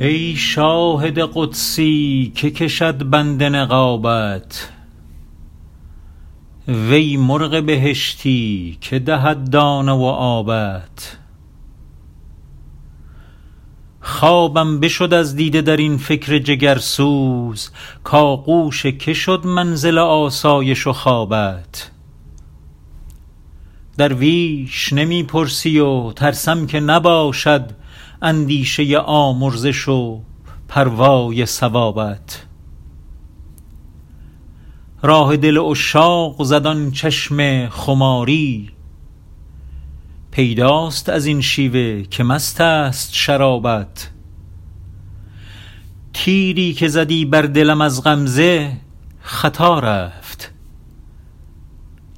ای شاهد قدسی که کشد بند نقابت وی مرغ بهشتی که دهد دانه و آبت. خوابم بشد از دیده در این فکر جگرسوز. کآغوش که شد منزل آسایش و خوابت. درویش نمی پرسی و ترسم که نباشد اندیشه آمرزش و پروای ثوابت. راه دل عشاق زد آن چشم خماری. پیداست از این شیوه که مست است شرابت. تیری که زدی بر دلم از غمزه خطا رفت.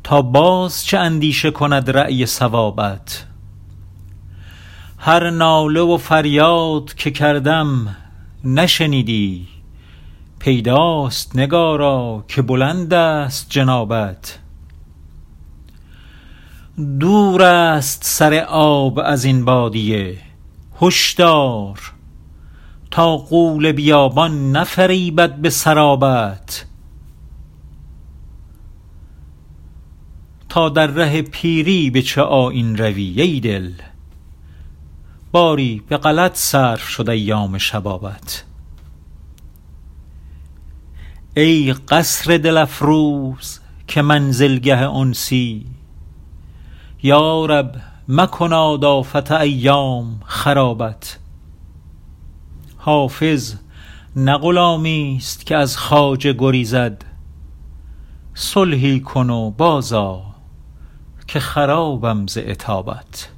تا باز چه اندیشه کند رای صوابت هر ناله و فریاد که کردم نشنیدی. پیداست نگارا که بلند است جنابت. دور است سر آب از این بادیه. هشدار. تا غول بیابان نفریبد به سرابت. تا در ره پیری به چه آیین روی ای دل. باری به غلط صرف شد ایام شبابت. ای قصر دل افروز که منزلگه انسی یا رب مکناد آفت ایام خرابت. حافظ نه غلامی ست که از خواجه گریزد. صلحی کن و باز آ که خرابم ز عتابت.